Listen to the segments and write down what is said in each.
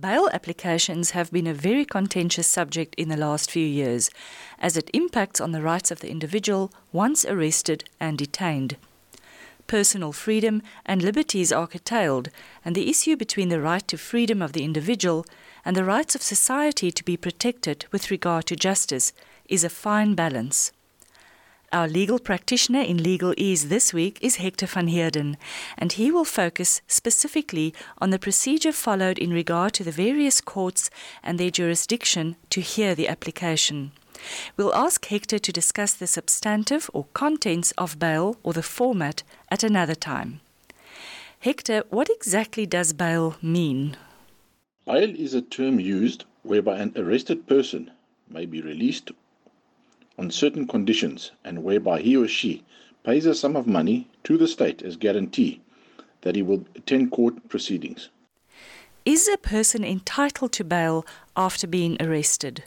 Bail applications have been a very contentious subject in the last few years, as it impacts on the rights of the individual once arrested and detained. Personal freedom and liberties are curtailed, and the issue between the right to freedom of the individual and the rights of society to be protected with regard to justice is a fine balance. Our legal practitioner in Legal Ease this week is Hector van Heerden, and he will focus specifically on the procedure followed in regard to the various courts and their jurisdiction to hear the application. We'll ask Hector to discuss the substantive or contents of bail or the format at another time. Hector, what exactly does bail mean? Bail is a term used whereby an arrested person may be released on certain conditions and whereby he or she pays a sum of money to the state as guarantee that he will attend court proceedings. Is a person entitled to bail after being arrested?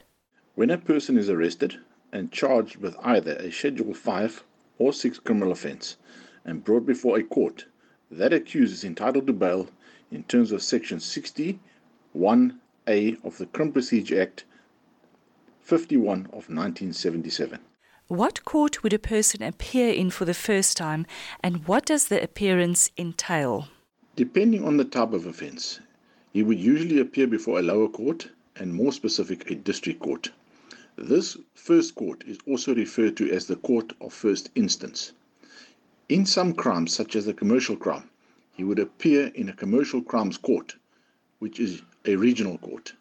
When a person is arrested and charged with either a Schedule 5 or 6 criminal offence and brought before a court, that accused is entitled to bail in terms of Section 60 1A of the Criminal Procedure Act 51 of 1977. What court would a person appear in for the first time, and what does the appearance entail? Depending on the type of offence, he would usually appear before a lower court and, more specific, a district court. This first court is also referred to as the court of first instance. In some crimes, such as a commercial crime, he would appear in a commercial crimes court, which is a regional court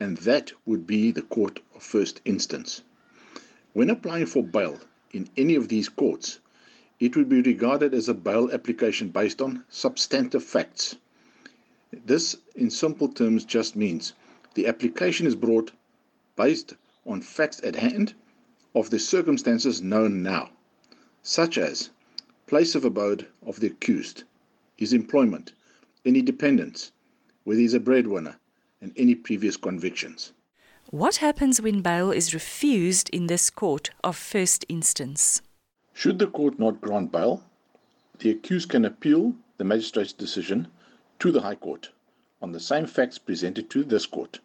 and that would be the court of first instance. When applying for bail in any of these courts, it would be regarded as a bail application based on substantive facts. This, in simple terms, just means the application is brought based on facts at hand of the circumstances known now, such as place of abode of the accused, his employment, any dependents, whether he's a breadwinner, and any previous convictions. What happens when bail is refused in this court of first instance? Should the court not grant bail, the accused can appeal the magistrate's decision to the High Court on the same facts presented to this court.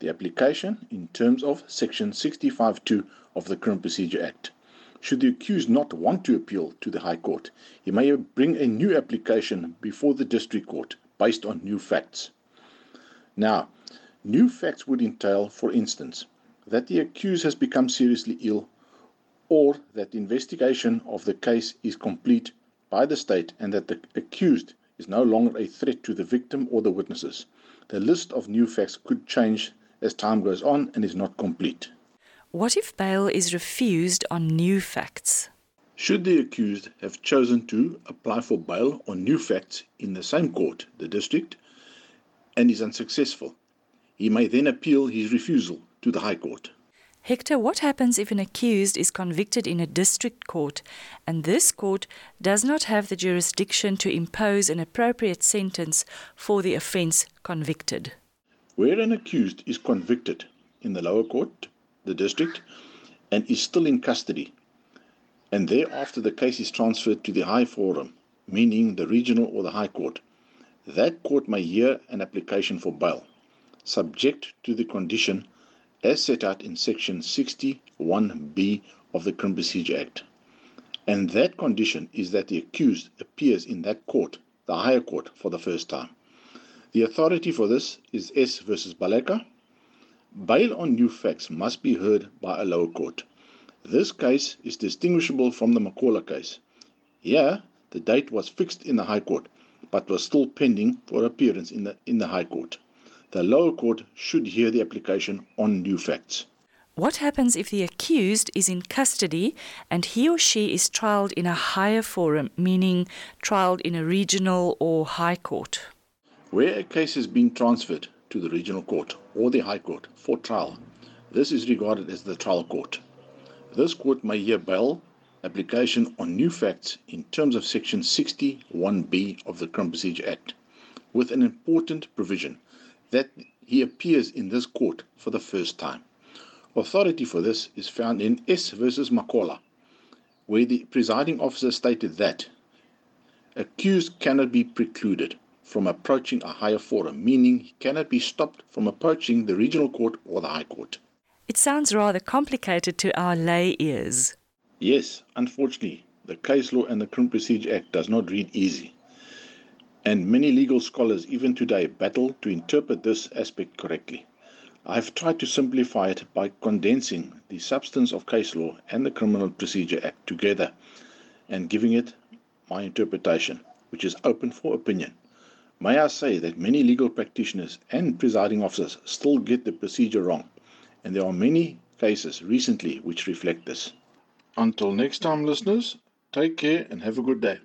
The application in terms of section 65.2 of the Criminal Procedure Act. Should the accused not want to appeal to the High Court, he may bring a new application before the District Court based on new facts. Now, New facts would entail, for instance, that the accused has become seriously ill or that the investigation of the case is complete by the state and that the accused is no longer a threat to the victim or the witnesses. The list of new facts could change as time goes on and is not complete. What if bail is refused on new facts? Should the accused have chosen to apply for bail on new facts in the same court, the district, and is unsuccessful, he may then appeal his refusal to the High Court. Hector, what happens if an accused is convicted in a district court and this court does not have the jurisdiction to impose an appropriate sentence for the offence convicted? Where an accused is convicted in the lower court, the district, and is still in custody, and thereafter the case is transferred to the High Forum, meaning the regional or the High Court, that court may hear an application for bail subject to the condition as set out in Section 61B of the Criminal Procedure Act. And that condition is that the accused appears in that court, the higher court, for the first time. The authority for this is S versus Baleka. Bail on new facts must be heard by a lower court. This case is distinguishable from the Makola case. Here, the date was fixed in the High Court, but was still pending for appearance in the, in the High Court the lower court should hear the application on new facts. What happens if the accused is in custody and he or she is trialed in a higher forum, meaning trialed in a regional or high court? Where a case has been transferred to the regional court or the high court for trial, this is regarded as the trial court. This court may hear bail application on new facts in terms of section 61B of the Criminal Procedure Act, with an important provision that he appears in this court for the first time. Authority for this is found in S versus Makola, where the presiding officer stated that accused cannot be precluded from approaching a higher forum, meaning he cannot be stopped from approaching the regional court or the High Court. It sounds rather complicated to our lay ears. Yes, unfortunately, the case law and the Criminal Procedure Act does not read easy. And many legal scholars, even today, battle to interpret this aspect correctly. I've tried to simplify it by condensing the substance of case law and the Criminal Procedure Act together and giving it my interpretation, which is open for opinion. May I say that many legal practitioners and presiding officers still get the procedure wrong, and there are many cases recently which reflect this. Until next time, listeners, take care and have a good day.